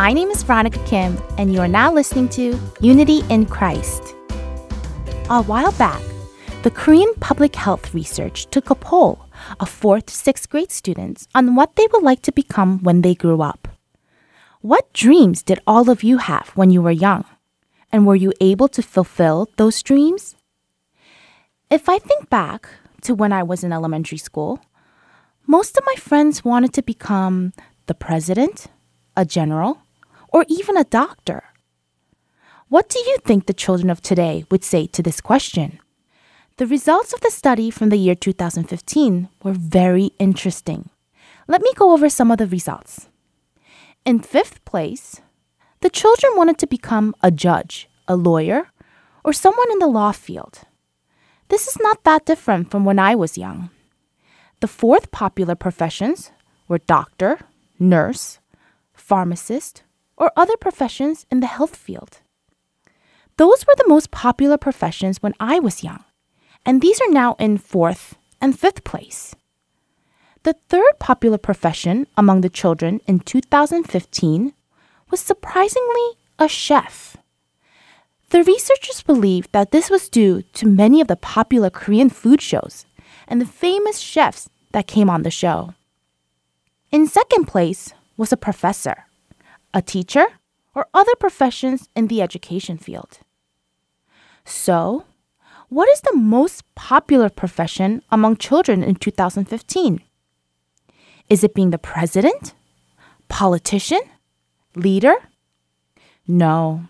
My name is Veronica Kim, and you are now listening to Unity in Christ. A while back, the Korean Public Health Research took a poll of fourth to sixth grade students on what they would like to become when they grew up. What dreams did all of you have when you were young? And were you able to fulfill those dreams? If I think back to when I was in elementary school, most of my friends wanted to become the president, a general, or even a doctor. What do you think the children of today would say to this question? The results of the study from the year 2015 were very interesting. Let me go over some of the results. In fifth place, the children wanted to become a judge, a lawyer, or someone in the law field. This is not that different from when I was young. The fourth popular professions were doctor, nurse, pharmacist, or other professions in the health field. Those were the most popular professions when I was young, and these are now in fourth and fifth place. The third popular profession among the children in 2015 was surprisingly a chef. The researchers believe that this was due to many of the popular Korean food shows and the famous chefs that came on the show. In second place was a professor, a teacher, or other professions in the education field. So, what is the most popular profession among children in 2015? Is it being the president? Politician? Leader? No.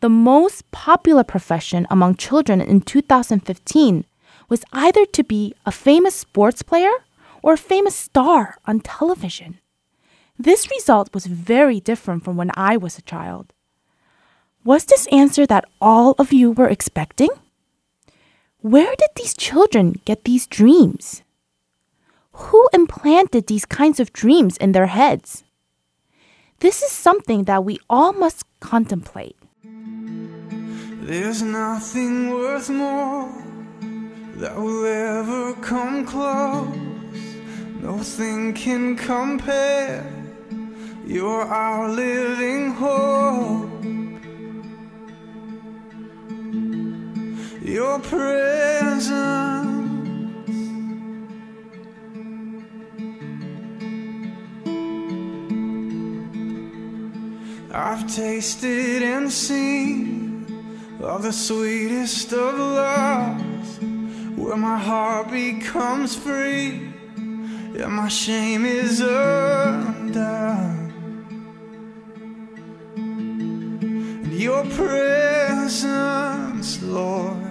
The most popular profession among children in 2015 was either to be a famous sports player or a famous star on television. This result was very different from when I was a child. Was this answer that all of you were expecting? Where did these children get these dreams? Who implanted these kinds of dreams in their heads? This is something that we all must contemplate. There's nothing worth more that will ever come close. Nothing can compare. You're our living hope. Your presence. I've tasted and seen of the sweetest of loves, where my heart becomes free and my shame is undone. Your presence, Lord.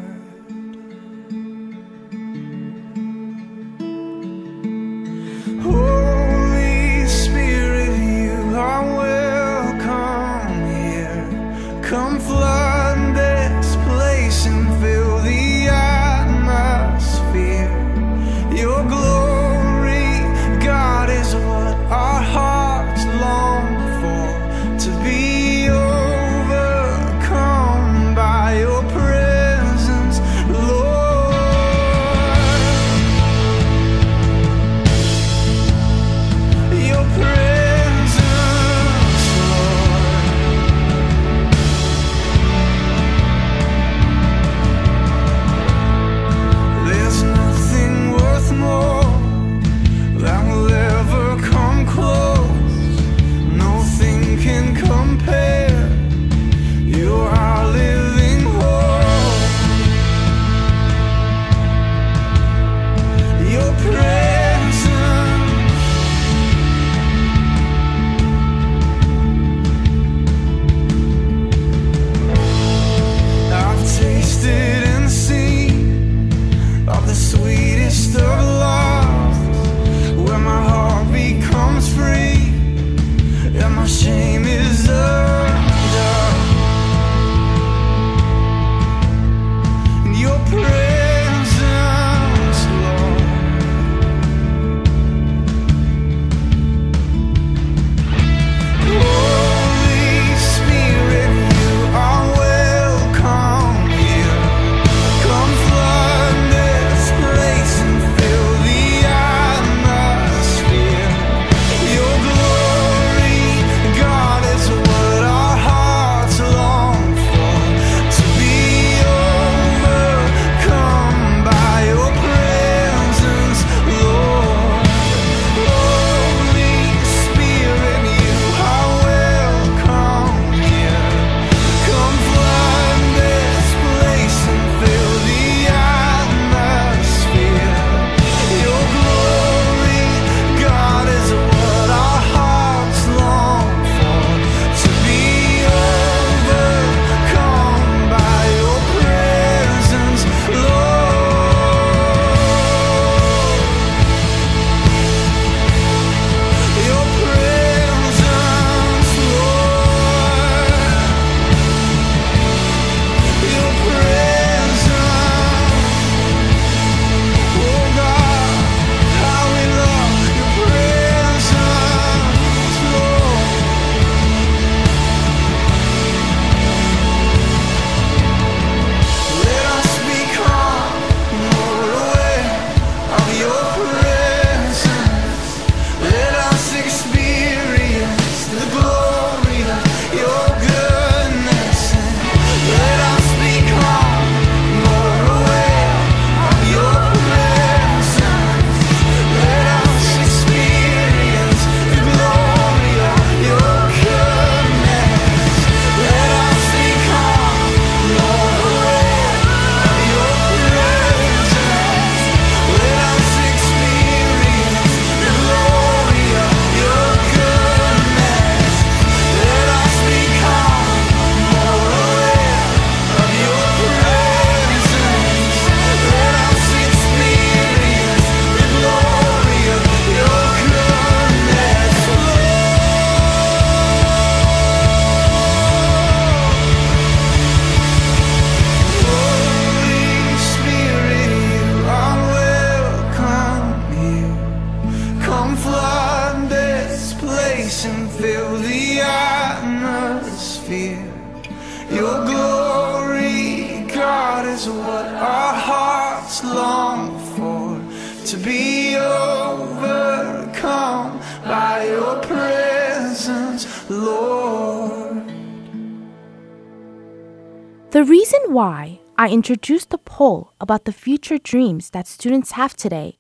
I introduced the poll about the future dreams that students have today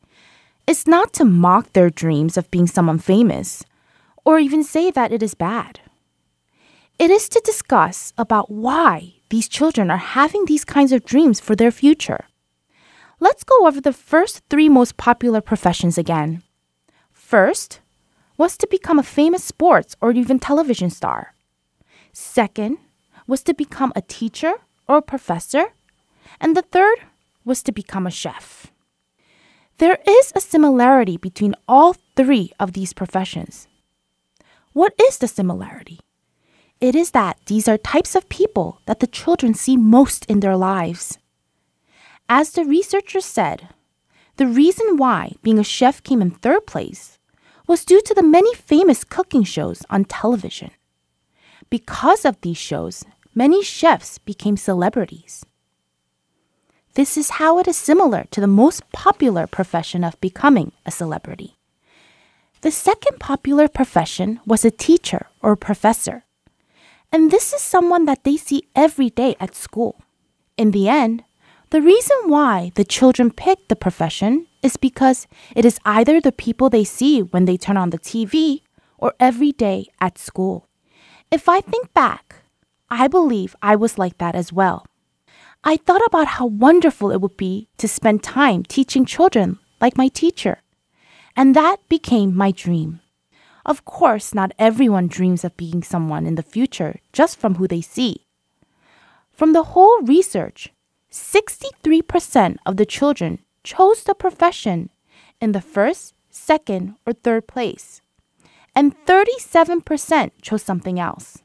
It's not to mock their dreams of being someone famous or even say that it is bad. It is to discuss about why these children are having these kinds of dreams for their future. Let's go over the first three most popular professions again. First was to become a famous sports or even television star. Second was to become a teacher or a professor. And the third was to become a chef. There is a similarity between all three of these professions. What is the similarity? It is that these are types of people that the children see most in their lives. As the researchers said, the reason why being a chef came in third place was due to the many famous cooking shows on television. Because of these shows, many chefs became celebrities. This is how it is similar to the most popular profession of becoming a celebrity. The second popular profession was a teacher or professor. And this is someone that they see every day at school. In the end, the reason why the children pick the profession is because it is either the people they see when they turn on the TV or every day at school. If I think back, I believe I was like that as well. I thought about how wonderful it would be to spend time teaching children like my teacher. And that became my dream. Of course, not everyone dreams of being someone in the future just from who they see. From the whole research, 63% of the children chose the profession in the first, second, or third place, and 37% chose something else.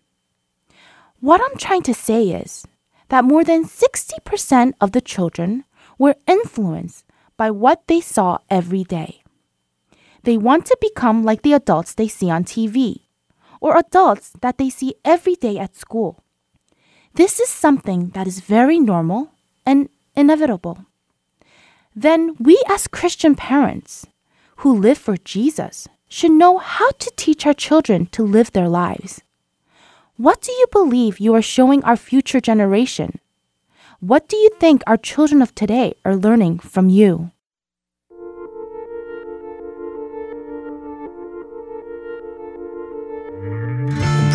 What I'm trying to say is that more than 60% of the children were influenced by what they saw every day. They want to become like the adults they see on TV or adults that they see every day at school. This is something that is very normal and inevitable. Then we, as Christian parents who live for Jesus, should know how to teach our children to live their lives. What do you believe you are showing our future generation? What do you think our children of today are learning from you?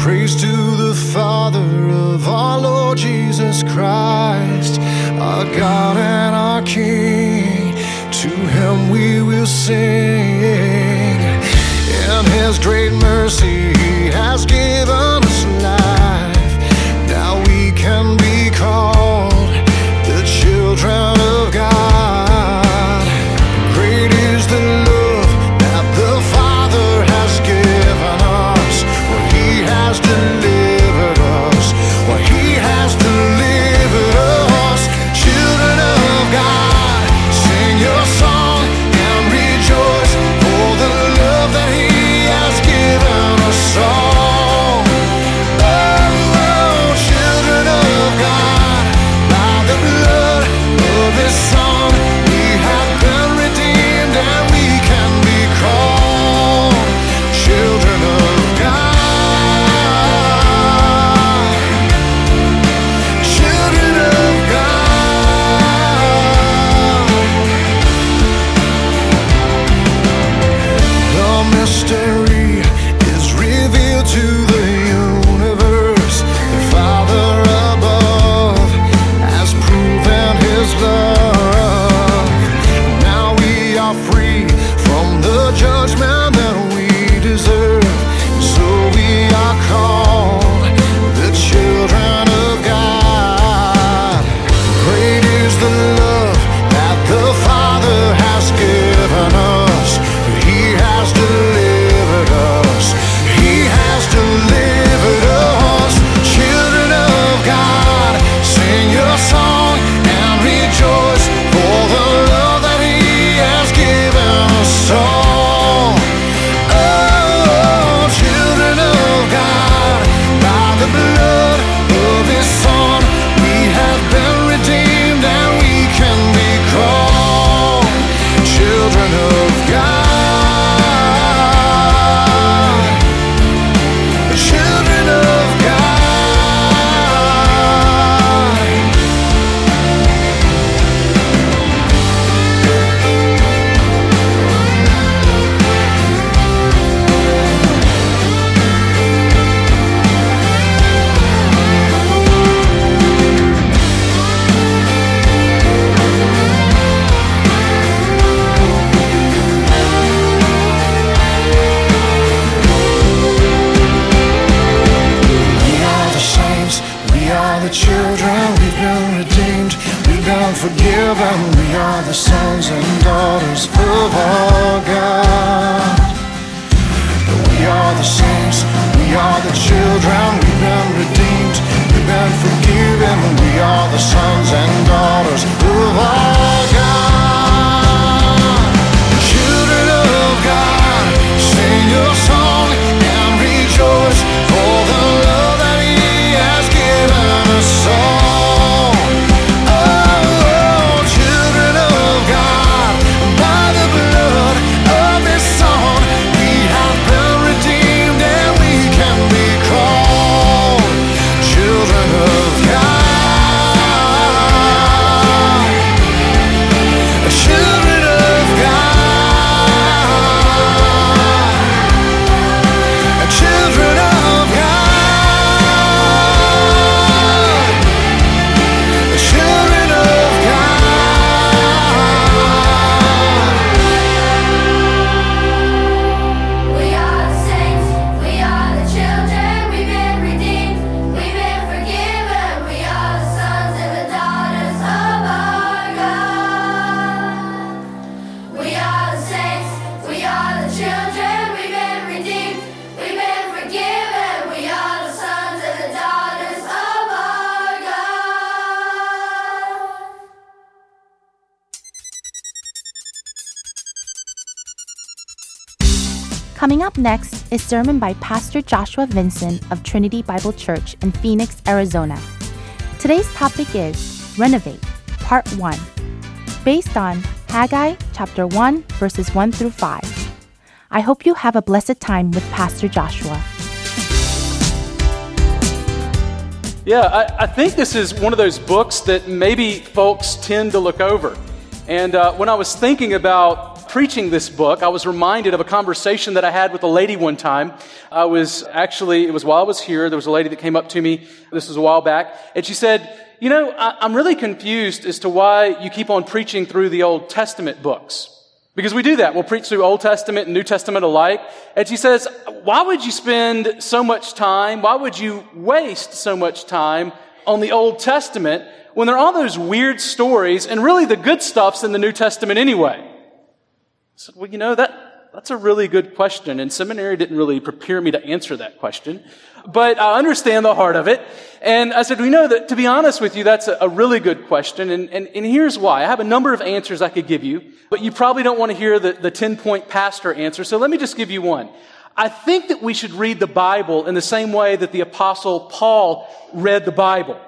Praise to the Father of our Lord Jesus Christ, our God and our King. To him we will sing. In his great mercy, he has given Coming up next is sermon by Pastor Joshua Vinson of Trinity Bible Church in Phoenix, Arizona. Today's topic is Renovate, Part 1, based on Haggai chapter 1 verses 1 through 5. I hope you have a blessed time with Pastor Joshua. Yeah, I, I think this is one of those books that maybe folks tend to look over. And uh, when I was thinking about preaching this book, I was reminded of a conversation that I had with a lady one time. I was actually, it was while I was here, there was a lady that came up to me, this was a while back, and she said, You know, I, I'm really confused as to why you keep on preaching through the Old Testament books. Because we do that. We'll preach through Old Testament and New Testament alike. And she says, why would you spend so much time? Why would you waste so much time on the Old Testament when there are all those weird stories and really the good stuff's in the New Testament anyway? Said, well, you know, that, that's a really good question. And seminary didn't really prepare me to answer that question. But I understand the heart of it. And I said, we know that, to be honest with you, that's a, a really good question. And, and, and here's why. I have a number of answers I could give you, but you probably don't want to hear the, the 10 point pastor answer. So let me just give you one. I think that we should read the Bible in the same way that the apostle Paul read the Bible.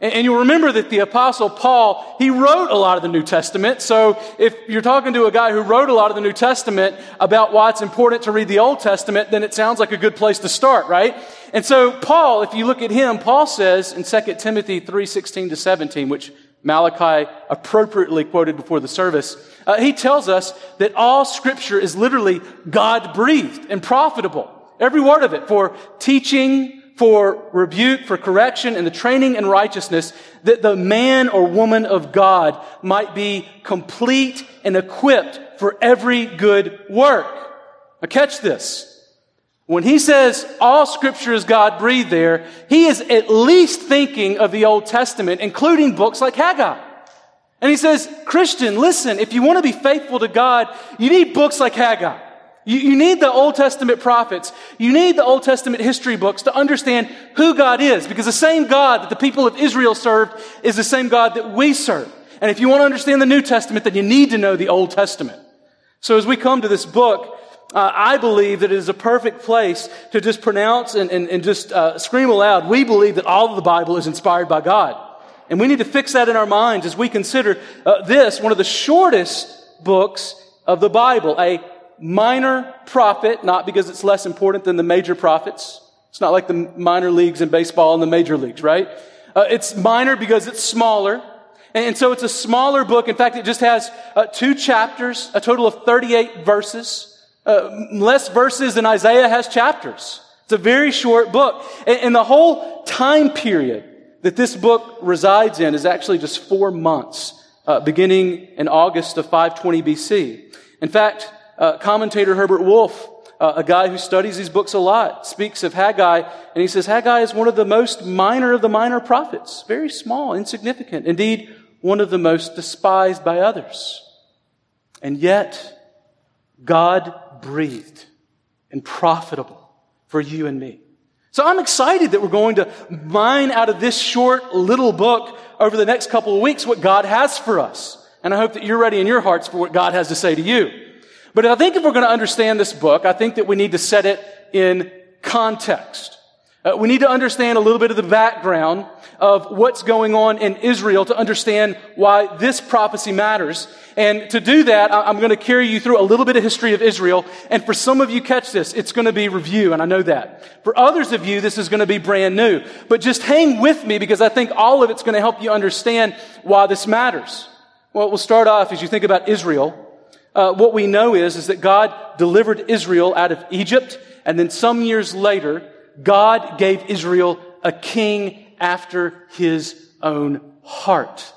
And, you'll remember that the apostle Paul, he wrote a lot of the New Testament. So if you're talking to a guy who wrote a lot of the New Testament about why it's important to read the Old Testament, then it sounds like a good place to start, right? And so Paul, if you look at him, Paul says in 2 Timothy 3, 16 to 17, which Malachi appropriately quoted before the service, uh, he tells us that all scripture is literally God breathed and profitable. Every word of it for teaching, for rebuke, for correction, and the training in righteousness, that the man or woman of God might be complete and equipped for every good work. Now catch this. When he says all scripture is God breathed there, he is at least thinking of the Old Testament, including books like Haggai. And he says, Christian, listen, if you want to be faithful to God, you need books like Haggai. You, you need the Old Testament prophets. You need the Old Testament history books to understand who God is, because the same God that the people of Israel served is the same God that we serve. And if you want to understand the New Testament, then you need to know the Old Testament. So as we come to this book, uh, I believe that it is a perfect place to just pronounce and, and, and just uh, scream aloud. We believe that all of the Bible is inspired by God. And we need to fix that in our minds as we consider uh, this, one of the shortest books of the Bible, a minor prophet, not because it's less important than the major prophets. It's not like the minor leagues in baseball and the major leagues, right? Uh, it's minor because it's smaller. And, and so it's a smaller book. In fact, it just has uh, two chapters, a total of 38 verses. Uh, less verses than Isaiah has chapters. It's a very short book. And, and the whole time period that this book resides in is actually just four months, uh, beginning in August of 520 BC. In fact, uh, commentator Herbert Wolf uh, a guy who studies these books a lot, speaks of Haggai, and he says Haggai is one of the most minor of the minor prophets, very small, insignificant, indeed, one of the most despised by others. And yet, God breathed and profitable for you and me. So I'm excited that we're going to mine out of this short little book over the next couple of weeks what God has for us. And I hope that you're ready in your hearts for what God has to say to you. But I think if we're going to understand this book, I think that we need to set it in context. Uh, we need to understand a little bit of the background of what's going on in Israel to understand why this prophecy matters. And to do that, I'm going to carry you through a little bit of history of Israel. And for some of you catch this, it's going to be review, and I know that. For others of you, this is going to be brand new. But just hang with me because I think all of it's going to help you understand why this matters. Well, we'll start off as you think about Israel. Uh, what we know is, is that God delivered Israel out of Egypt, and then some years later, God gave Israel a king after his own heart.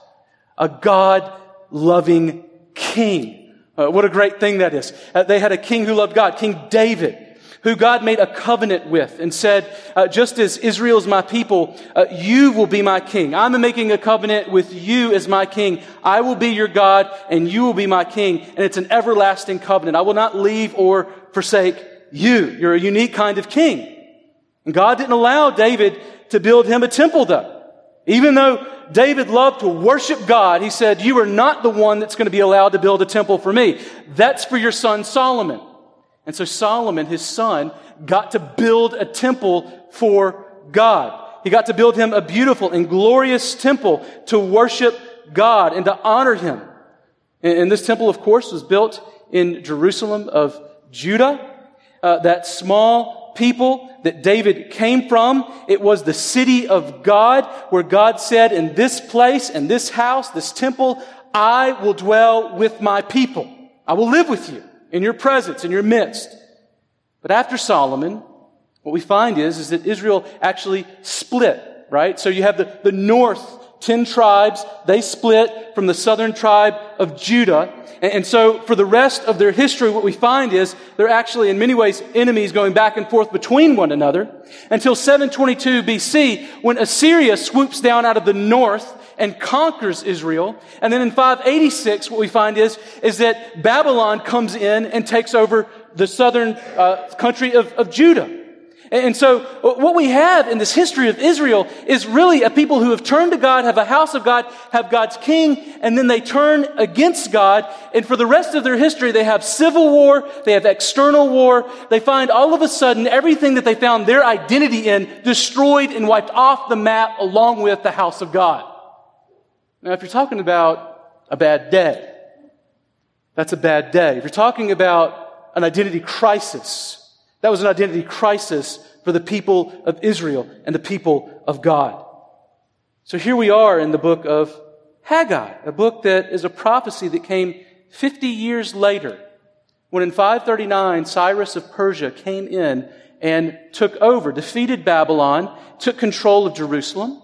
A God loving king. Uh, what a great thing that is. Uh, they had a king who loved God, King David, who God made a covenant with and said, uh, just as Israel is my people, uh, you will be my king. I'm making a covenant with you as my king. I will be your God and you will be my king. And it's an everlasting covenant. I will not leave or forsake you. You're a unique kind of king. And God didn't allow David to build him a temple though. Even though David loved to worship God, he said, you are not the one that's going to be allowed to build a temple for me. That's for your son Solomon. And so Solomon, his son, got to build a temple for God. He got to build him a beautiful and glorious temple to worship God and to honor him. And this temple, of course, was built in Jerusalem of Judah. Uh, that small people that David came from. It was the city of God where God said, in this place, in this house, this temple, I will dwell with my people. I will live with you in your presence, in your midst. But after Solomon, what we find is, is that Israel actually split, right? So you have the, the north, ten tribes, they split from the southern tribe of Judah. And so for the rest of their history, what we find is they're actually in many ways enemies going back and forth between one another until 722 BC when Assyria swoops down out of the north and conquers Israel. And then in 586, what we find is, is that Babylon comes in and takes over the southern uh, country of, of Judah. And so what we have in this history of Israel is really a people who have turned to God, have a house of God, have God's king, and then they turn against God. And for the rest of their history, they have civil war, they have external war. They find all of a sudden everything that they found their identity in destroyed and wiped off the map along with the house of God. Now, if you're talking about a bad day, that's a bad day. If you're talking about an identity crisis, that was an identity crisis for the people of Israel and the people of God. So here we are in the book of Haggai, a book that is a prophecy that came 50 years later, when in 539 Cyrus of Persia came in and took over, defeated Babylon, took control of Jerusalem,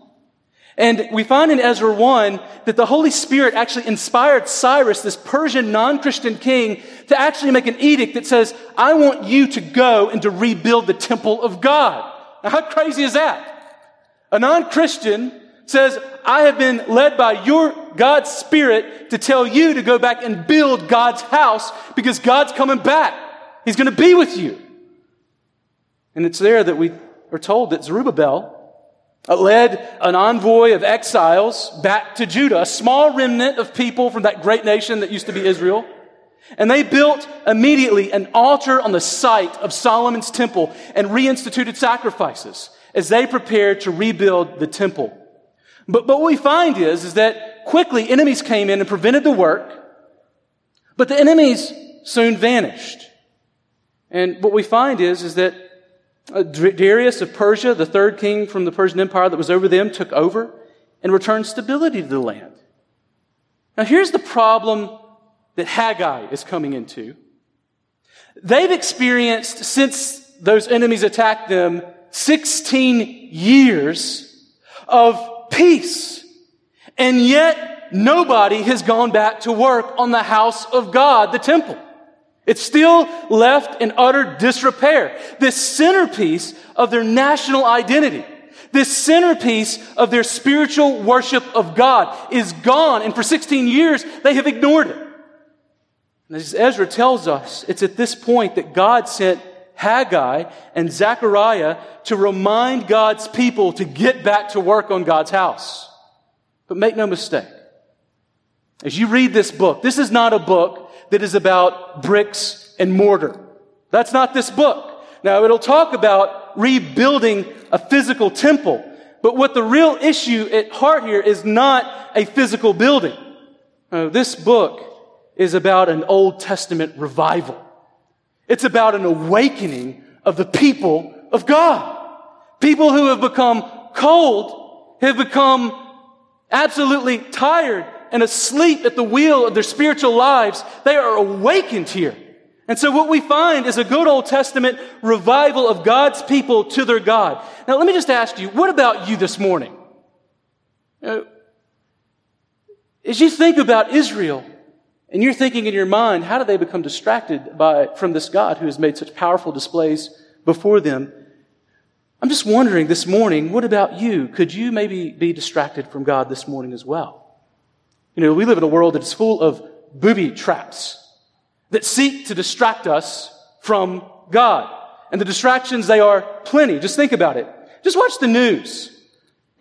and we find in Ezra 1 that the Holy Spirit actually inspired Cyrus, this Persian non-Christian king, to actually make an edict that says, I want you to go and to rebuild the temple of God. Now, how crazy is that? A non-Christian says, I have been led by your God's Spirit to tell you to go back and build God's house because God's coming back. He's going to be with you. And it's there that we are told that Zerubbabel, led an envoy of exiles back to Judah, a small remnant of people from that great nation that used to be Israel. And they built immediately an altar on the site of Solomon's temple and reinstituted sacrifices as they prepared to rebuild the temple. But, but what we find is, is that quickly enemies came in and prevented the work, but the enemies soon vanished. And what we find is, is that Uh, Darius of Persia, the third king from the Persian Empire that was over them, took over and returned stability to the land. Now, here's the problem that Haggai is coming into. They've experienced, since those enemies attacked them, 16 years of peace. And yet, nobody has gone back to work on the house of God, the temple. It's still left in utter disrepair. This centerpiece of their national identity, this centerpiece of their spiritual worship of God is gone. And for 16 years, they have ignored it. And as Ezra tells us, it's at this point that God sent Haggai and Zechariah to remind God's people to get back to work on God's house. But make no mistake. As you read this book, this is not a book that is about bricks and mortar. That's not this book. Now, it'll talk about rebuilding a physical temple, but what the real issue at heart here is not a physical building. No, this book is about an Old Testament revival. It's about an awakening of the people of God. People who have become cold, have become absolutely tired and asleep at the wheel of their spiritual lives. They are awakened here. And so what we find is a good Old Testament revival of God's people to their God. Now let me just ask you, what about you this morning? Uh, as you think about Israel, and you're thinking in your mind, how did they become distracted by, from this God who has made such powerful displays before them? I'm just wondering this morning, what about you? Could you maybe be distracted from God this morning as well? You know, we live in a world that is full of booby traps that seek to distract us from God. And the distractions, they are plenty. Just think about it. Just watch the news.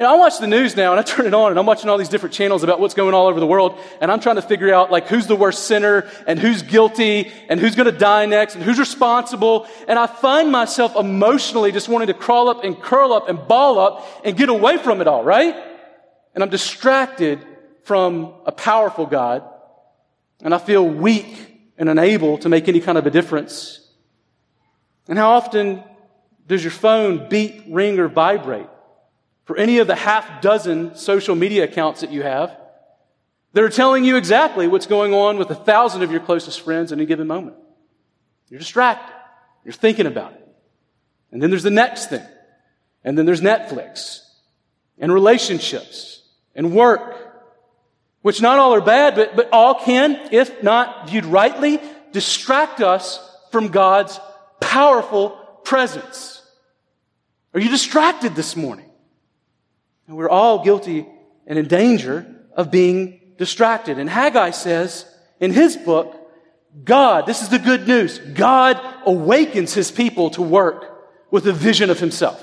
You know, I watch the news now and I turn it on and I'm watching all these different channels about what's going on all over the world and I'm trying to figure out like who's the worst sinner and who's guilty and who's going to die next and who's responsible. And I find myself emotionally just wanting to crawl up and curl up and ball up and get away from it all, right? And I'm distracted from a powerful God and I feel weak and unable to make any kind of a difference. And how often does your phone beep, ring, or vibrate? for any of the half dozen social media accounts that you have that are telling you exactly what's going on with a thousand of your closest friends in a given moment. You're distracted. You're thinking about it. And then there's the next thing. And then there's Netflix and relationships and work, which not all are bad, but, but all can, if not viewed rightly, distract us from God's powerful presence. Are you distracted this morning? And we're all guilty and in danger of being distracted. And Haggai says in his book, God, this is the good news, God awakens his people to work with a vision of himself.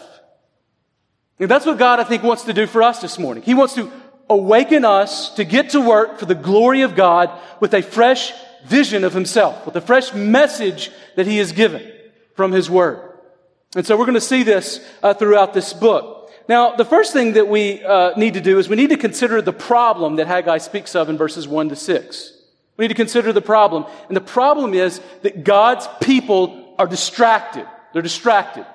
And that's what God, I think, wants to do for us this morning. He wants to awaken us to get to work for the glory of God with a fresh vision of himself, with a fresh message that he has given from his word. And so we're going to see this uh, throughout this book. Now, the first thing that we uh, need to do is we need to consider the problem that Haggai speaks of in verses 1 to 6. We need to consider the problem. And the problem is that God's people are distracted. They're distracted.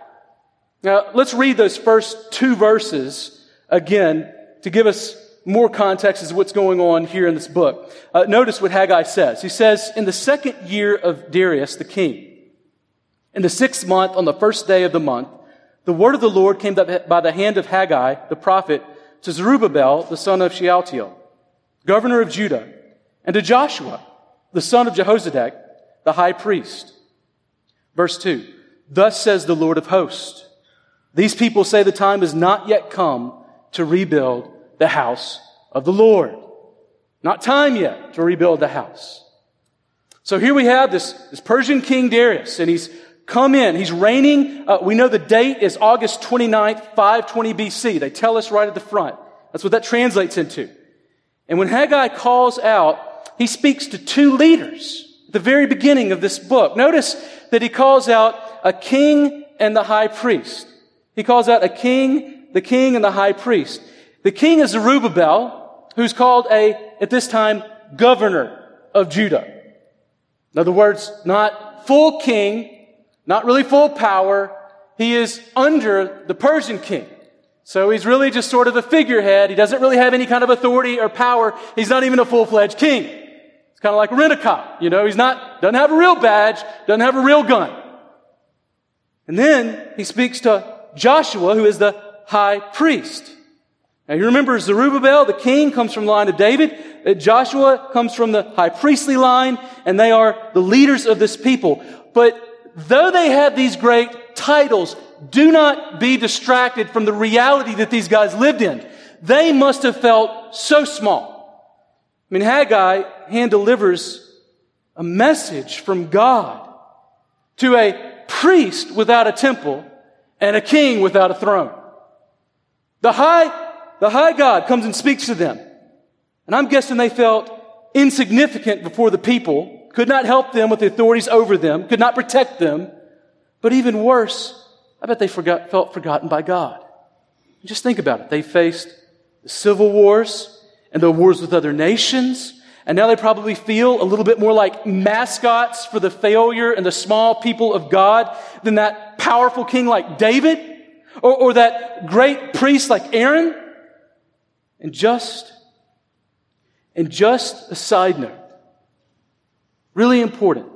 Now, let's read those first two verses again to give us more context to what's going on here in this book. Uh, notice what Haggai says. He says, In the second year of Darius the king, in the sixth month, on the first day of the month, the word of the Lord came by the hand of Haggai, the prophet, to Zerubbabel, the son of Shealtiel, governor of Judah, and to Joshua, the son of Jehozadak, the high priest. Verse 2 Thus says the Lord of hosts These people say the time has not yet come to rebuild the house of the Lord. Not time yet to rebuild the house. So here we have this, this Persian king Darius, and he's come in. He's reigning. Uh, we know the date is August 29th, 520 BC. They tell us right at the front. That's what that translates into. And when Haggai calls out, he speaks to two leaders at the very beginning of this book. Notice that he calls out a king and the high priest. He calls out a king, the king and the high priest. The king is Zerubbabel, who's called a, at this time, governor of Judah. In other words, not full king, not really full power. He is under the Persian king. So he's really just sort of a figurehead. He doesn't really have any kind of authority or power. He's not even a full-fledged king. It's kind of like a rent-a-cop. You know, he's not, doesn't have a real badge, doesn't have a real gun. And then he speaks to Joshua, who is the high priest. Now you remember Zerubbabel, the king, comes from the line of David. Uh, Joshua comes from the high priestly line, and they are the leaders of this people. But though they have these great titles, do not be distracted from the reality that these guys lived in. They must have felt so small. I mean, Haggai hand delivers a message from God to a priest without a temple and a king without a throne. The high, the high God comes and speaks to them. And I'm guessing they felt insignificant before the people, could not help them with the authorities over them, could not protect them. But even worse, I bet they forgot, felt forgotten by God. Just think about it. They faced the civil wars and the wars with other nations. And now they probably feel a little bit more like mascots for the failure and the small people of God than that powerful king like David or, or that great priest like Aaron. And just, and just a side note, really important.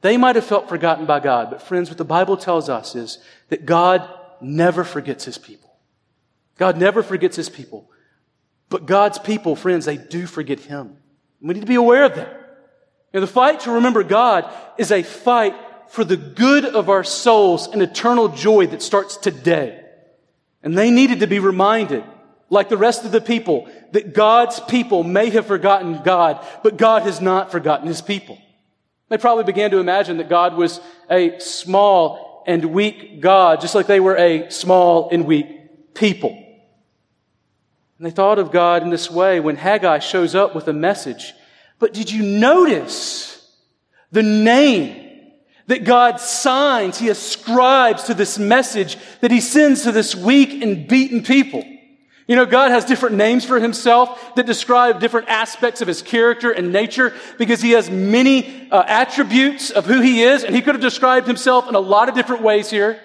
They might have felt forgotten by God, but friends, what the Bible tells us is that God never forgets his people. God never forgets his people. But God's people, friends, they do forget him. We need to be aware of that. You the fight to remember God is a fight for the good of our souls and eternal joy that starts today. And they needed to be reminded, like the rest of the people, that God's people may have forgotten God, but God has not forgotten his people. They probably began to imagine that God was a small and weak God, just like they were a small and weak people. And they thought of God in this way when Haggai shows up with a message. But did you notice the name that God signs, He ascribes to this message that He sends to this weak and beaten people? You know, God has different names for himself that describe different aspects of his character and nature because he has many uh, attributes of who he is, and he could have described himself in a lot of different ways here.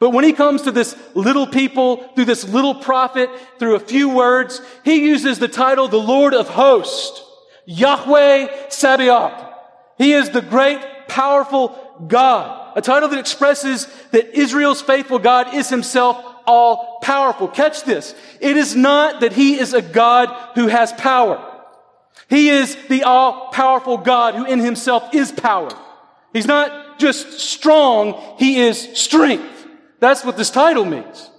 But when he comes to this little people, through this little prophet, through a few words, he uses the title the Lord of Hosts, Yahweh Sabaoth. He is the great, powerful God. A title that expresses that Israel's faithful God is himself all powerful. Catch this. It is not that he is a God who has power. He is the all powerful God who in himself is power. He's not just strong, he is strength. That's what this title means.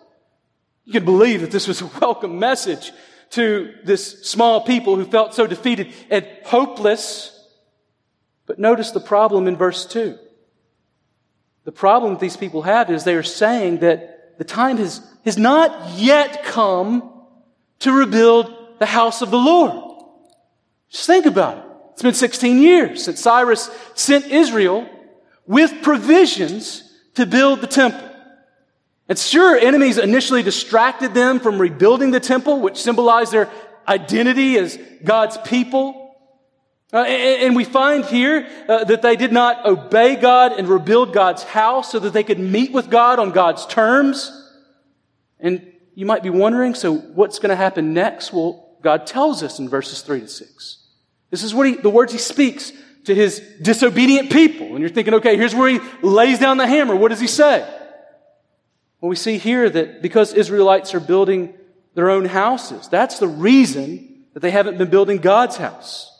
You can believe that this was a welcome message to this small people who felt so defeated and hopeless. But notice the problem in verse 2. The problem that these people have is they are saying that the time has, has not yet come to rebuild the house of the Lord. Just think about it. It's been 16 years since Cyrus sent Israel with provisions to build the temple. And sure, enemies initially distracted them from rebuilding the temple, which symbolized their identity as God's people. Uh, and, and, we find here uh, that they did not obey God and rebuild God's house so that they could meet with God on God's terms. And you might be wondering, so what's going to happen next? Well, God tells us in verses 3 to 6. This is what he, the words he speaks to his disobedient people. And you're thinking, okay, here's where he lays down the hammer. What does he say? Well, we see here that because Israelites are building their own houses, that's the reason that they haven't been building God's house.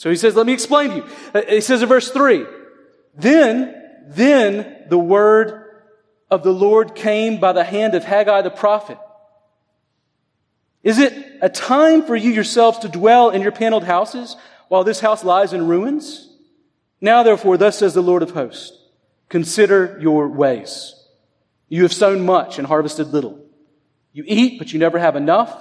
So he says, let me explain to you. Uh, he says in verse three, then, then the word of the Lord came by the hand of Haggai the prophet. Is it a time for you yourselves to dwell in your paneled houses while this house lies in ruins? Now therefore, thus says the Lord of hosts, consider your ways. You have sown much and harvested little. You eat, but you never have enough.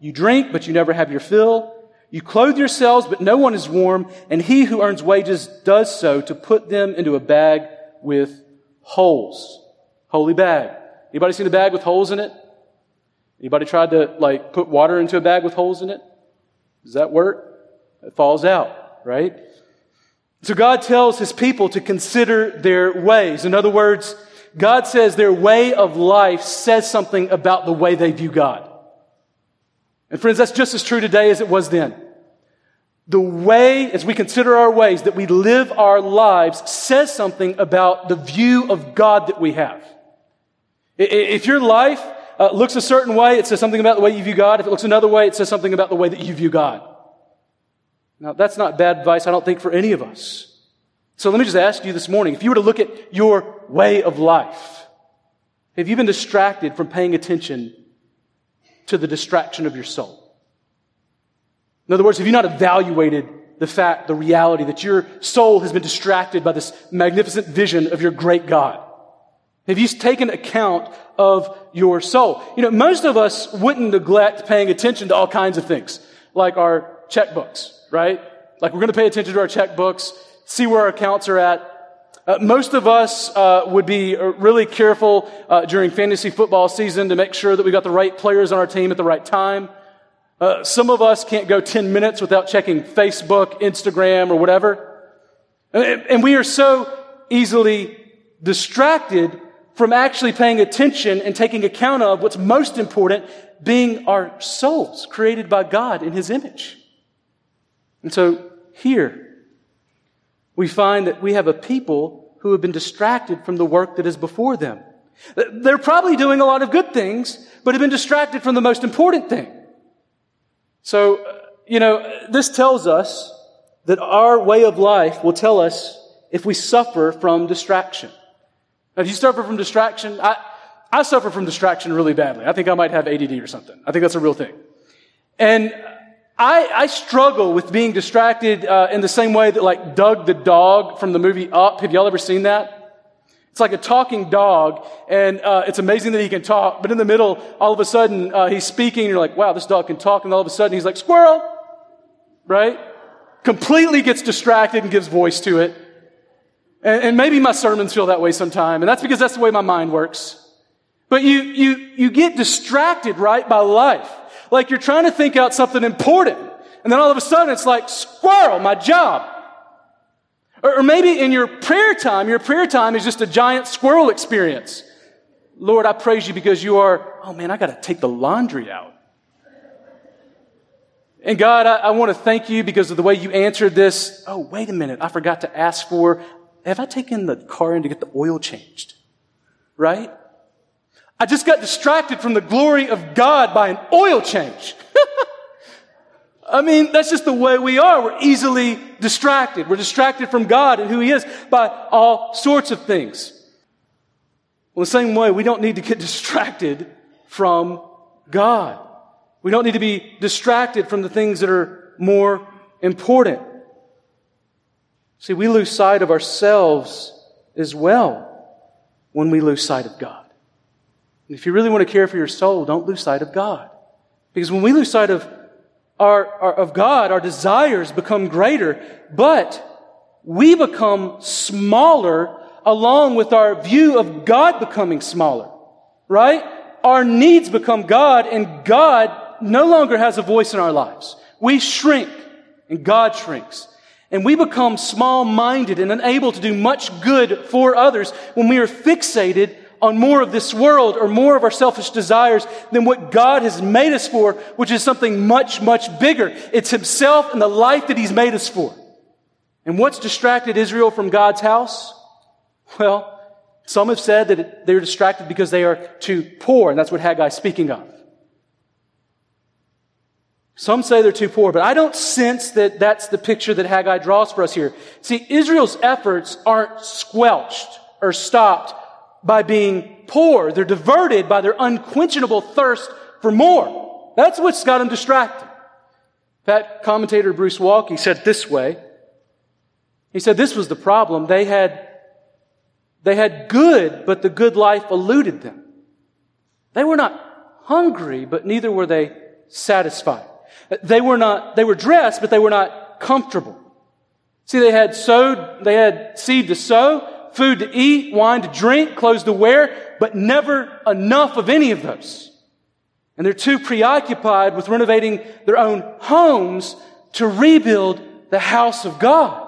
You drink, but you never have your fill. You clothe yourselves, but no one is warm, and he who earns wages does so to put them into a bag with holes. Holey bag. Anybody seen a bag with holes in it? Anybody tried to like put water into a bag with holes in it? Does that work? It falls out, right? So God tells his people to consider their ways. In other words, God says their way of life says something about the way they view God. And friends, that's just as true today as it was then. The way, as we consider our ways, that we live our lives says something about the view of God that we have. If your life uh, looks a certain way, it says something about the way you view God. If it looks another way, it says something about the way that you view God. Now, that's not bad advice, I don't think, for any of us. So let me just ask you this morning if you were to look at your way of life, have you been distracted from paying attention to the distraction of your soul? In other words, have you not evaluated the fact, the reality that your soul has been distracted by this magnificent vision of your great God? Have you taken account of your soul? You know, most of us wouldn't neglect paying attention to all kinds of things, like our checkbooks, right? Like we're going to pay attention to our checkbooks, see where our accounts are at. Uh, most of us uh, would be uh, really careful uh, during fantasy football season to make sure that we got the right players on our team at the right time. Uh, some of us can't go 10 minutes without checking Facebook, Instagram, or whatever. And, and we are so easily distracted from actually paying attention and taking account of what's most important being our souls created by God in His image. And so here, we find that we have a people who have been distracted from the work that is before them. They're probably doing a lot of good things, but have been distracted from the most important thing. So, uh, you know, this tells us that our way of life will tell us if we suffer from distraction. Now, if you suffer from distraction, I, I suffer from distraction really badly. I think I might have ADD or something. I think that's a real thing. And I, I struggle with being distracted uh, in the same way that like Dug the dog from the movie Up. Have y'all ever seen that? It's like a talking dog, and uh, it's amazing that he can talk. But in the middle, all of a sudden, uh, he's speaking, and you're like, wow, this dog can talk. And all of a sudden, he's like, squirrel, right? Completely gets distracted and gives voice to it. And, and maybe my sermons feel that way sometime, and that's because that's the way my mind works. But you, you, you get distracted, right, by life. Like you're trying to think out something important. And then all of a sudden it's like, squirrel, my job. Or, maybe in your prayer time, your prayer time is just a giant squirrel experience. Lord, I praise you because you are, oh man, I got to take the laundry out. And God, I, I want to thank you because of the way you answered this. Oh, wait a minute. I forgot to ask for, have I taken the car in to get the oil changed? Right? I just got distracted from the glory of God by an oil change. I mean, that's just the way we are. We're easily distracted. We're distracted from God and who He is by all sorts of things. Well, the same way, we don't need to get distracted from God. We don't need to be distracted from the things that are more important. See, we lose sight of ourselves as well when we lose sight of God. And if you really want to care for your soul, don't lose sight of God. Because when we lose sight of our, our, of God, our desires become greater, but we become smaller along with our view of God becoming smaller, right? Our needs become God and God no longer has a voice in our lives. We shrink and God shrinks. And we become small minded and unable to do much good for others when we are fixated on more of this world or more of our selfish desires than what God has made us for, which is something much, much bigger. It's Himself and the life that He's made us for. And what's distracted Israel from God's house? Well, some have said that they're distracted because they are too poor, and that's what Haggai's speaking of. Some say they're too poor, but I don't sense that that's the picture that Haggai draws for us here. See, Israel's efforts aren't squelched or stopped by being poor. They're diverted by their unquenchable thirst for more. That's what's got them distracted. That commentator Bruce Waltke said this way. He said this was the problem. They had, they had good, but the good life eluded them. They were not hungry, but neither were they satisfied. They were not, they were dressed, but they were not comfortable. See, they had sowed, they had seed to sow, food to eat, wine to drink, clothes to wear, but never enough of any of those. And they're too preoccupied with renovating their own homes to rebuild the house of God.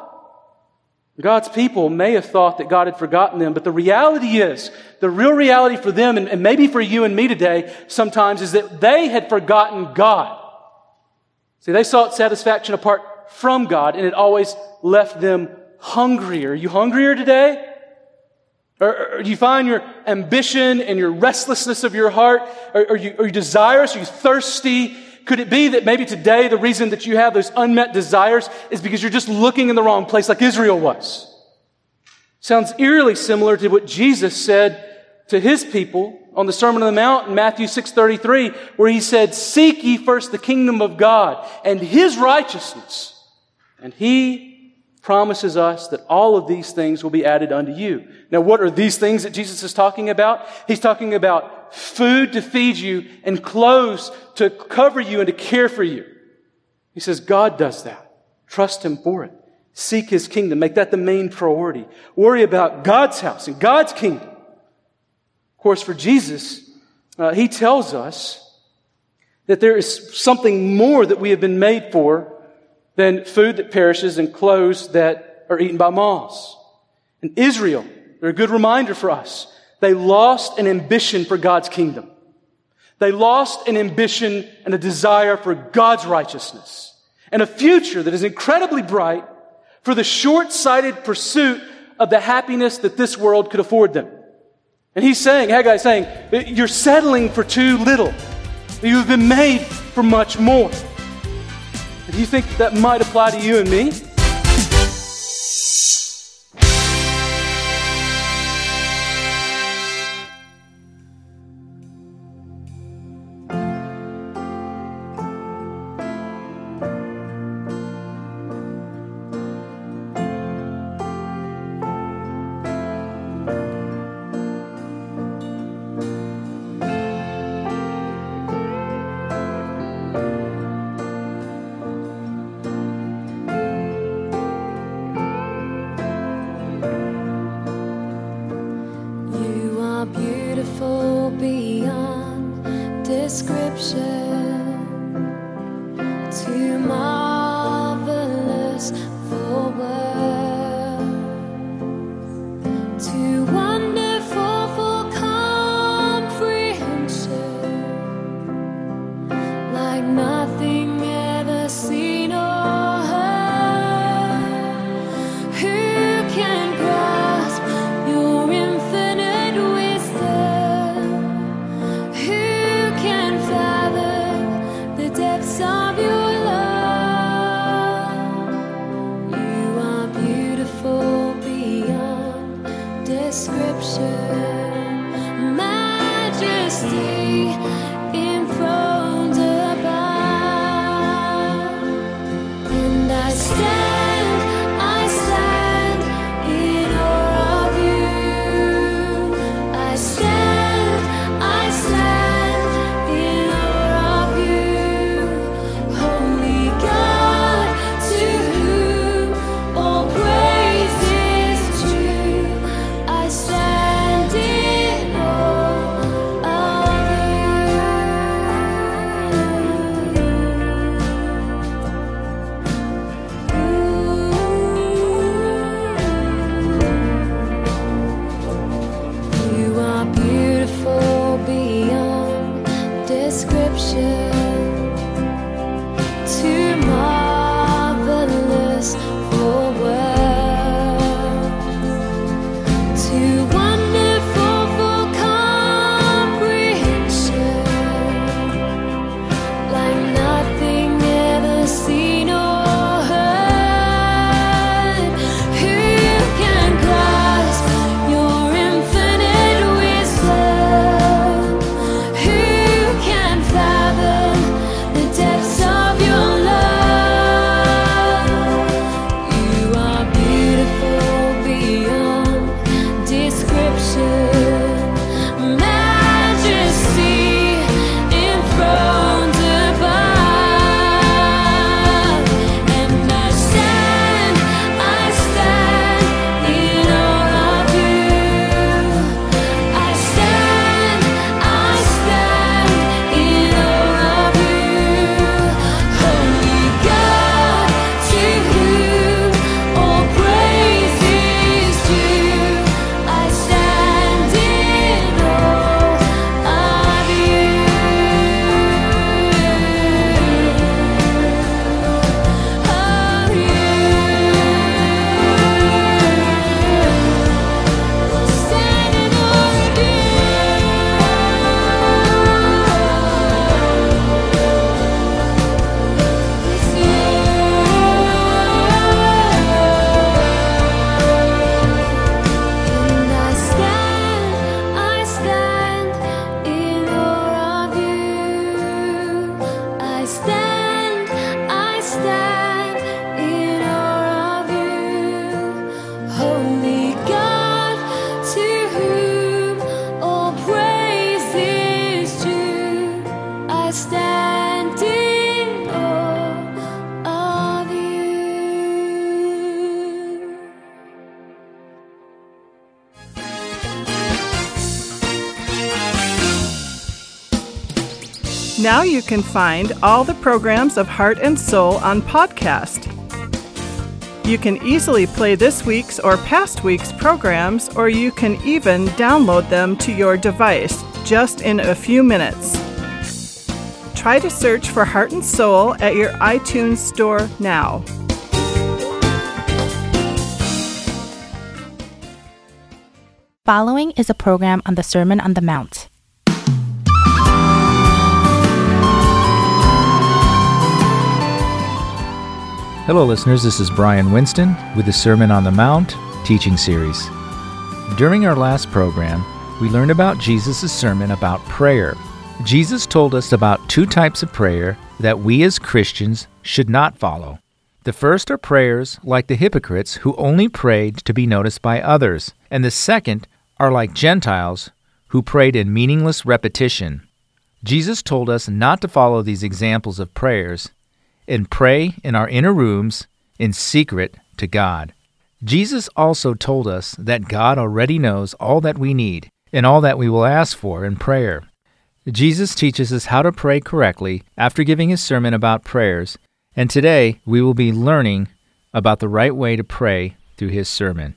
God's people may have thought that God had forgotten them, but the reality is, the real reality for them, and, maybe for you and me today sometimes, is that they had forgotten God. See, they sought satisfaction apart from God, and it always left them hungrier. Are you hungrier today? Or, or, do you find your ambition and your restlessness of your heart? Are, are, you, are you desirous? Are you thirsty Could it be that maybe today the reason that you have those unmet desires is because you're just looking in the wrong place like Israel was? Sounds eerily similar to what Jesus said to his people on the Sermon on the Mount in Matthew 6:33 where he said, "Seek ye first the kingdom of God and his righteousness, and he promises us that all of these things will be added unto you." Now, what are these things that Jesus is talking about? He's talking about food to feed you and clothes to cover you and to care for you. He says God does that. Trust him for it. Seek his kingdom. Make that the main priority. Worry about God's house and God's kingdom. Of course, for Jesus, uh, he tells us that there is something more that we have been made for than food that perishes and clothes that are eaten by moths. In Israel, they're a good reminder for us. They lost an ambition for God's kingdom. They lost an ambition and a desire for God's righteousness and a future that is incredibly bright for the short-sighted pursuit of the happiness that this world could afford them. And he's saying, Haggai is saying, you're settling for too little. You've been made for much more. Do you think that might apply to you and me? Now you can find all the programs of Heart and Soul on podcast. You can easily play this week's or past week's programs, or you can even download them to your device just in a few minutes. Try to search for Heart and Soul at your iTunes store now. Following is a program on the Sermon on the Mount. Hello, listeners. This is Brian Winston with the Sermon on the Mount teaching series. During our last program, we learned about Jesus' sermon about prayer. Jesus told us about two types of prayer that we as Christians should not follow. The first are prayers like the hypocrites who only prayed to be noticed by others, and the second are like Gentiles who prayed in meaningless repetition. Jesus told us not to follow these examples of prayers and pray in our inner rooms in secret to God. Jesus also told us that God already knows all that we need and all that we will ask for in prayer. Jesus teaches us how to pray correctly after giving his sermon about prayers, and today we will be learning about the right way to pray through his sermon.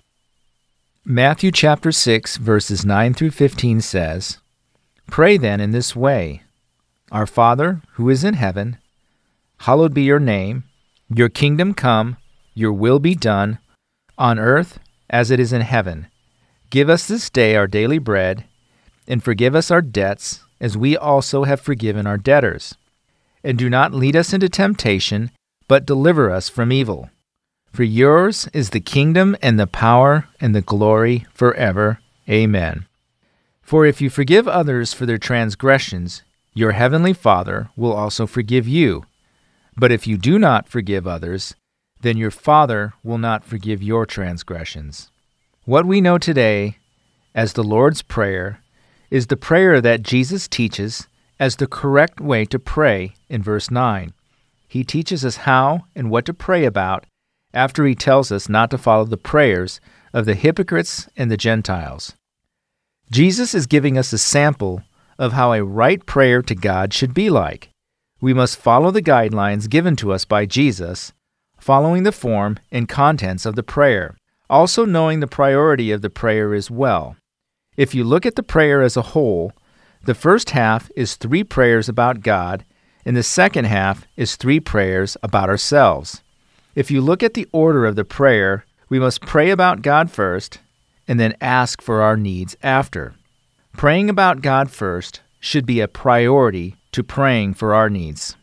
Matthew chapter 6 verses 9 through 15 says, Pray then in this way, Our Father who is in heaven, hallowed be your name, your kingdom come, your will be done, on earth as it is in heaven. Give us this day our daily bread, and forgive us our debts, as we also have forgiven our debtors. And do not lead us into temptation, but deliver us from evil. For yours is the kingdom and the power and the glory forever. Amen. For if you forgive others for their transgressions, your heavenly Father will also forgive you. But if you do not forgive others, then your Father will not forgive your transgressions. What we know today as the Lord's Prayer is the prayer that Jesus teaches as the correct way to pray in verse 9. He teaches us how and what to pray about after he tells us not to follow the prayers of the hypocrites and the Gentiles. Jesus is giving us a sample of how a right prayer to God should be like. We must follow the guidelines given to us by Jesus, following the form and contents of the prayer, also knowing the priority of the prayer as well. If you look at the prayer as a whole, the first half is three prayers about God, and the second half is three prayers about ourselves. If you look at the order of the prayer, we must pray about God first and then ask for our needs after. Praying about God first should be a priority to praying for our needs.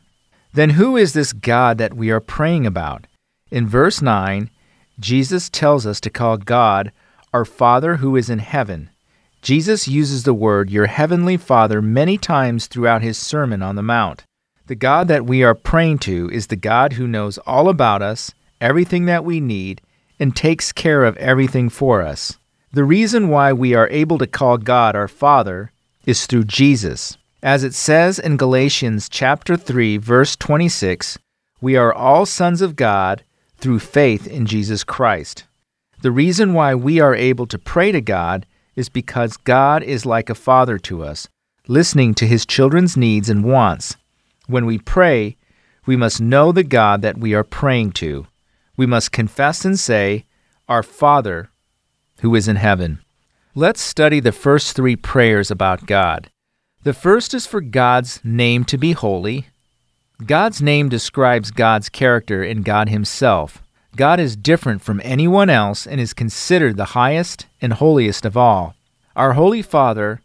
Then, who is this God that we are praying about? In verse 9, Jesus tells us to call God our Father who is in heaven. Jesus uses the word your heavenly Father many times throughout his Sermon on the Mount. The God that we are praying to is the God who knows all about us, everything that we need, and takes care of everything for us. The reason why we are able to call God our Father is through Jesus. As it says in Galatians chapter 3 verse 26, we are all sons of God through faith in Jesus Christ. The reason why we are able to pray to God is because God is like a father to us, listening to his children's needs and wants. When we pray, we must know the God that we are praying to. We must confess and say, Our Father, who is in heaven. Let's study the first three prayers about God. The first is for God's name to be holy. God's name describes God's character in God Himself. God is different from anyone else and is considered the highest and holiest of all. Our Holy Father,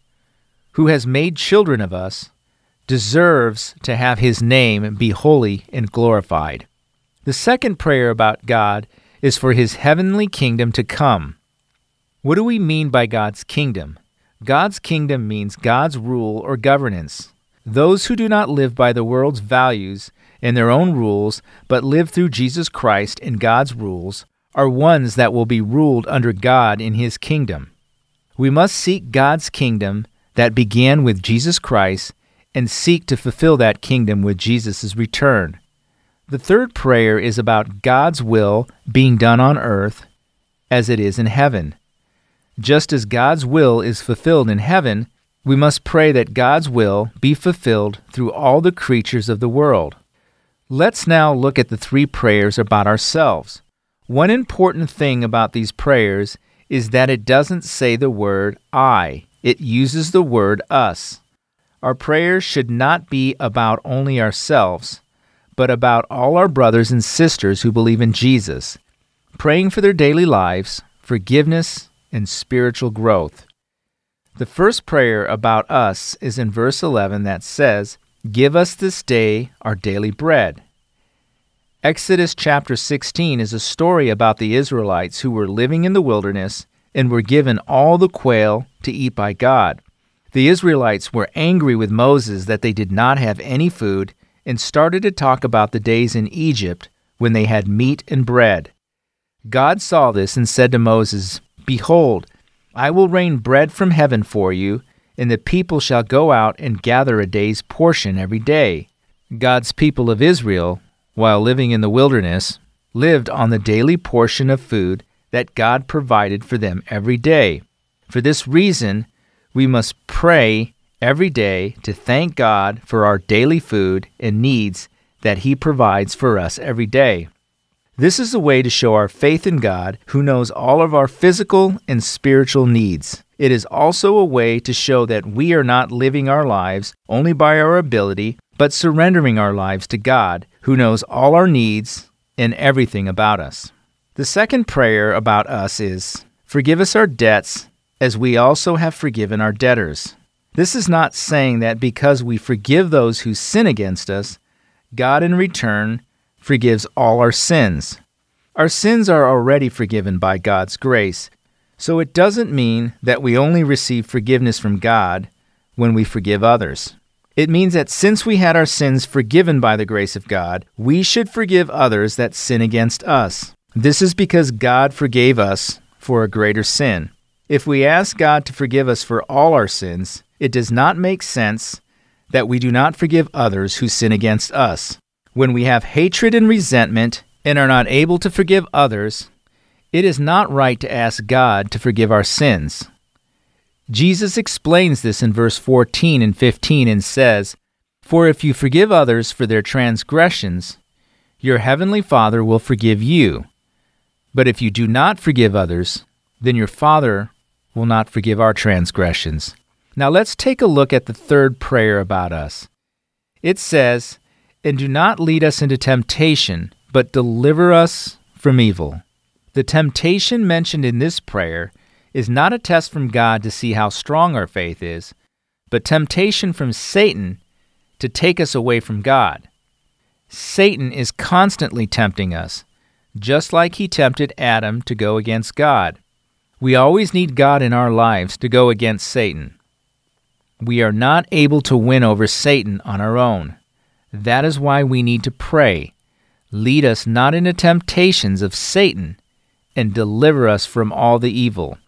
who has made children of us, deserves to have His name be holy and glorified. The second prayer about God is for His heavenly kingdom to come. What do we mean by God's kingdom? God's kingdom means God's rule or governance. Those who do not live by the world's values and their own rules, but live through Jesus Christ and God's rules, are ones that will be ruled under God in His kingdom. We must seek God's kingdom that began with Jesus Christ and seek to fulfill that kingdom with Jesus' return. The third prayer is about God's will being done on earth as it is in heaven. Just as God's will is fulfilled in heaven, We must pray that God's will be fulfilled through all the creatures of the world. Let's now look at the three prayers about ourselves. One important thing about these prayers is that it doesn't say the word I, it uses the word us. Our prayers should not be about only ourselves, but about all our brothers and sisters who believe in Jesus, praying for their daily lives, forgiveness, and spiritual growth. The first prayer about us is in verse 11 that says, Give us this day our daily bread. Exodus chapter 16 is a story about the Israelites who were living in the wilderness and were given all the quail to eat by God. The Israelites were angry with Moses that they did not have any food and started to talk about the days in Egypt when they had meat and bread. God saw this and said to Moses, Behold, I will rain bread from heaven for you, and the people shall go out and gather a day's portion every day. God's people of Israel, while living in the wilderness, lived on the daily portion of food that God provided for them every day. For this reason, we must pray every day to thank God for our daily food and needs that He provides for us every day. This is a way to show our faith in God, who knows all of our physical and spiritual needs. It is also a way to show that we are not living our lives only by our ability, but surrendering our lives to God, who knows all our needs and everything about us. The second prayer about us is Forgive us our debts, as we also have forgiven our debtors. This is not saying that because we forgive those who sin against us, God in return forgives all our sins. Our sins are already forgiven by God's grace, so it doesn't mean that we only receive forgiveness from God when we forgive others. It means that since we had our sins forgiven by the grace of God, we should forgive others that sin against us. This is because God forgave us for a greater sin. If we ask God to forgive us for all our sins, it does not make sense that we do not forgive others who sin against us. When we have hatred and resentment and are not able to forgive others, it is not right to ask God to forgive our sins. Jesus explains this in verse 14 and 15 and says, For if you forgive others for their transgressions, your heavenly Father will forgive you. But if you do not forgive others, then your Father will not forgive our transgressions. Now let's take a look at the third prayer about us. It says, And do not lead us into temptation, but deliver us from evil. The temptation mentioned in this prayer is not a test from God to see how strong our faith is, but temptation from Satan to take us away from God. Satan is constantly tempting us, just like he tempted Adam to go against God. We always need God in our lives to go against Satan. We are not able to win over Satan on our own. That is why we need to pray. Lead us not into temptations of Satan, and deliver us from all the evil.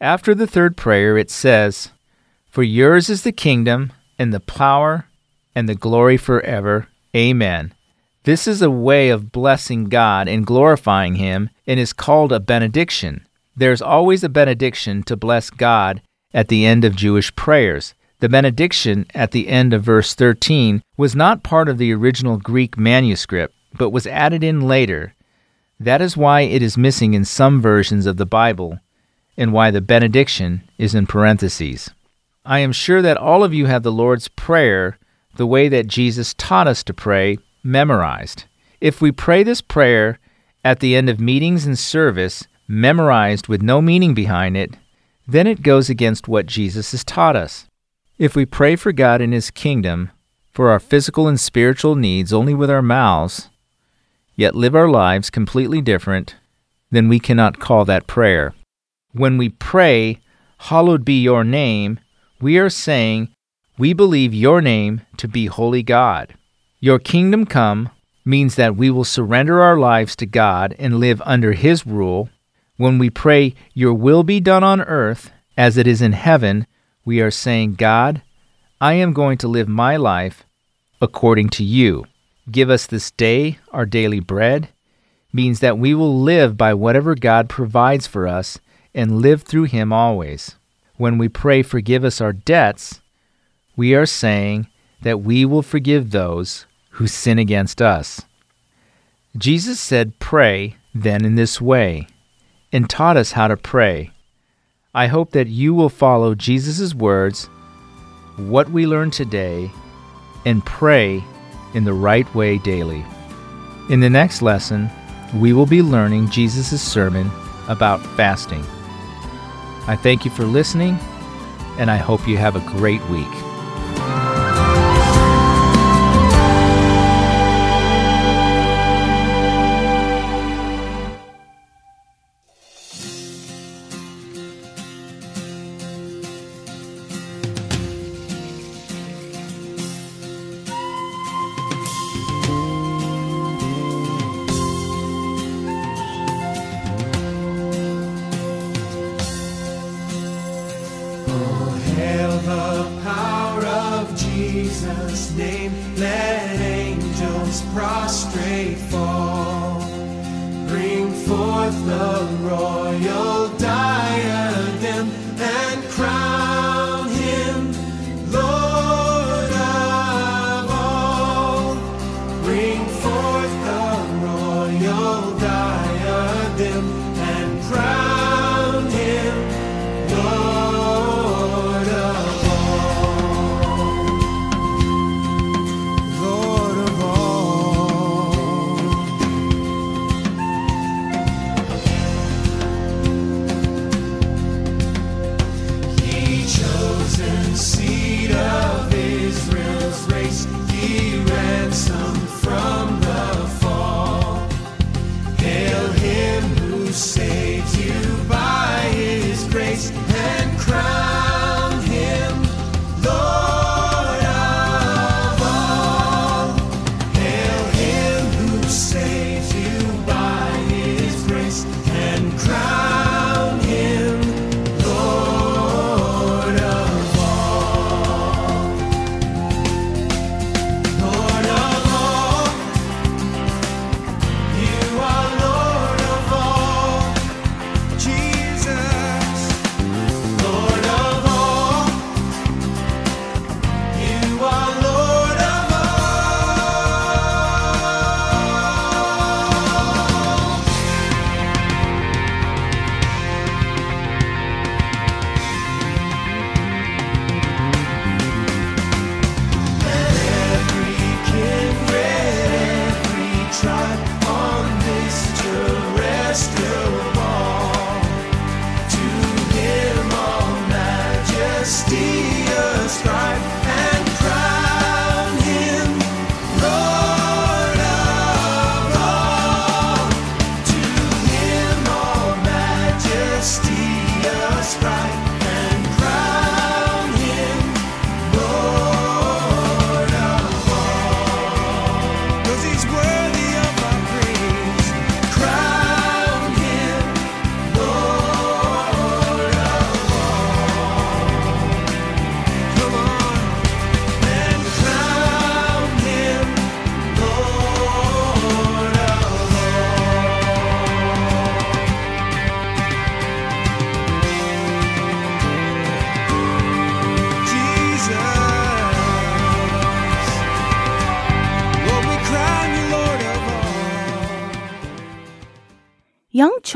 After the third prayer, it says, For yours is the kingdom, and the power, and the glory forever. Amen. This is a way of blessing God and glorifying Him, and is called a benediction. There's always a benediction to bless God at the end of Jewish prayers. The benediction at the end of verse 13 was not part of the original Greek manuscript, but was added in later. That is why it is missing in some versions of the Bible, and why the benediction is in parentheses. I am sure that all of you have the Lord's Prayer, the way that Jesus taught us to pray, memorized. If we pray this prayer at the end of meetings and service, memorized with no meaning behind it, then it goes against what Jesus has taught us. If we pray for God and His kingdom, for our physical and spiritual needs only with our mouths, yet live our lives completely different, then we cannot call that prayer. When we pray, Hallowed be your name, we are saying, We believe your name to be holy God. Your kingdom come means that we will surrender our lives to God and live under His rule. When we pray, Your will be done on earth as it is in heaven, we are saying, God, I am going to live my life according to you. Give us this day our daily bread means that we will live by whatever God provides for us and live through Him always. when we pray, Forgive us our debts, we are saying that we will forgive those who sin against us. Jesus said, Pray then in this way, and taught us how to pray. I hope that you will follow Jesus' words, what we learned today, and pray in the right way daily. In the next lesson, we will be learning Jesus' sermon about fasting. I thank you for listening, and I hope you have a great week.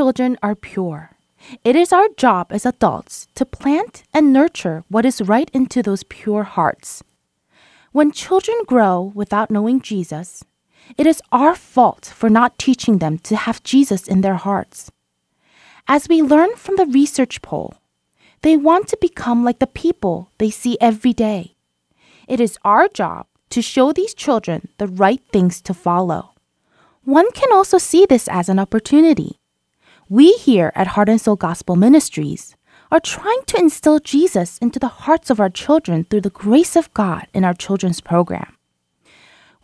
Children are pure. It is our job as adults to plant and nurture what is right into those pure hearts. When children grow without knowing Jesus, it is our fault for not teaching them to have Jesus in their hearts. As we learn from the research poll, they want to become like the people they see every day. It is our job to show these children the right things to follow. One can also see this as an opportunity. We here at Heart and Soul Gospel Ministries are trying to instill Jesus into the hearts of our children through the grace of God in our children's program.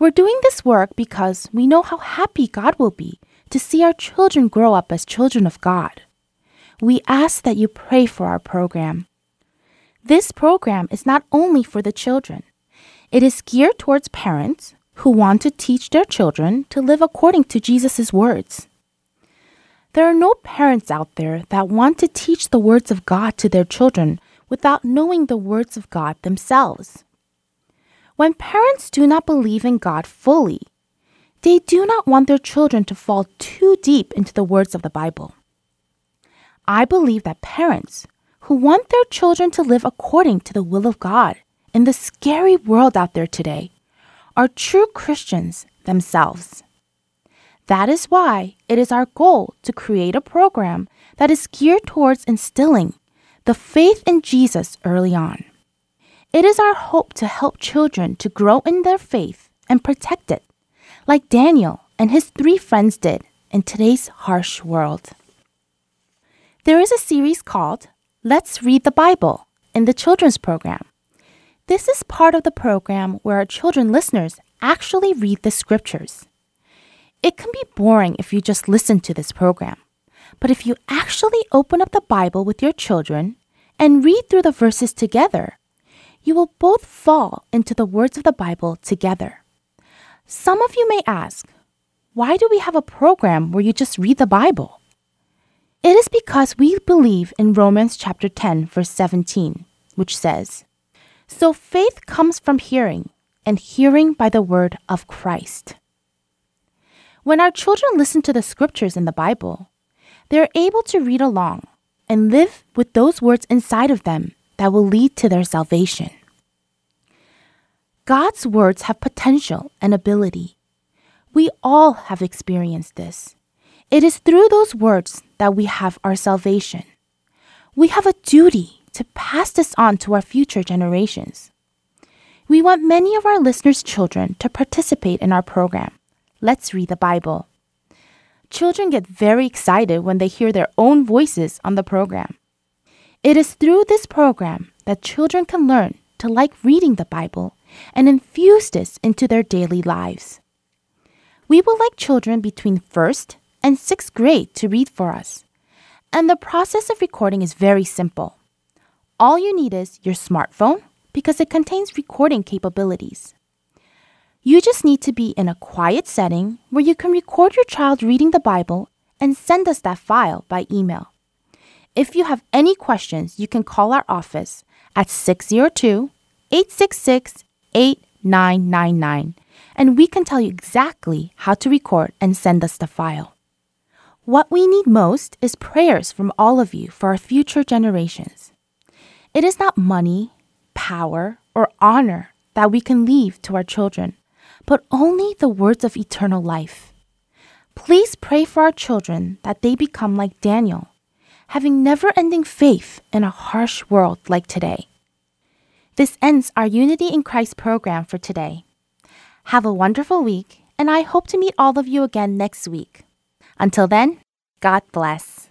We're doing this work because we know how happy God will be to see our children grow up as children of God. We ask that you pray for our program. This program is not only for the children, it is geared towards parents who want to teach their children to live according to Jesus' words. There are no parents out there that want to teach the words of God to their children without knowing the words of God themselves. When parents do not believe in God fully, they do not want their children to fall too deep into the words of the Bible. I believe that parents who want their children to live according to the will of God in the scary world out there today are true Christians themselves. That is why it is our goal to create a program that is geared towards instilling the faith in Jesus early on. It is our hope to help children to grow in their faith and protect it, like Daniel and his three friends did in today's harsh world. There is a series called Let's Read the Bible in the children's program. This is part of the program where our children listeners actually read the scriptures. It can be boring if you just listen to this program, but if you actually open up the Bible with your children and read through the verses together, you will both fall into the words of the Bible together. Some of you may ask, why do we have a program where you just read the Bible? It is because we believe in Romans chapter 10 verse 17, which says, "So faith comes from hearing, and hearing by the word of Christ." When our children listen to the scriptures in the Bible, they are able to read along and live with those words inside of them that will lead to their salvation. God's words have potential and ability. We all have experienced this. It is through those words that we have our salvation. We have a duty to pass this on to our future generations. We want many of our listeners' children to participate in our program. Let's read the Bible. Children get very excited when they hear their own voices on the program. It is through this program that children can learn to like reading the Bible and infuse this into their daily lives. We would like children between first and sixth grade to read for us. And the process of recording is very simple. All you need is your smartphone because it contains recording capabilities. You just need to be in a quiet setting where you can record your child reading the Bible and send us that file by email. If you have any questions, you can call our office at 602 866 8999 and we can tell you exactly how to record and send us the file. What we need most is prayers from all of you for our future generations. It is not money, power, or honor that we can leave to our children, but only the words of eternal life. Please pray for our children that they become like Daniel, having never ending faith in a harsh world like today. This ends our Unity in Christ program for today. Have a wonderful week, and I hope to meet all of you again next week. Until then, God bless.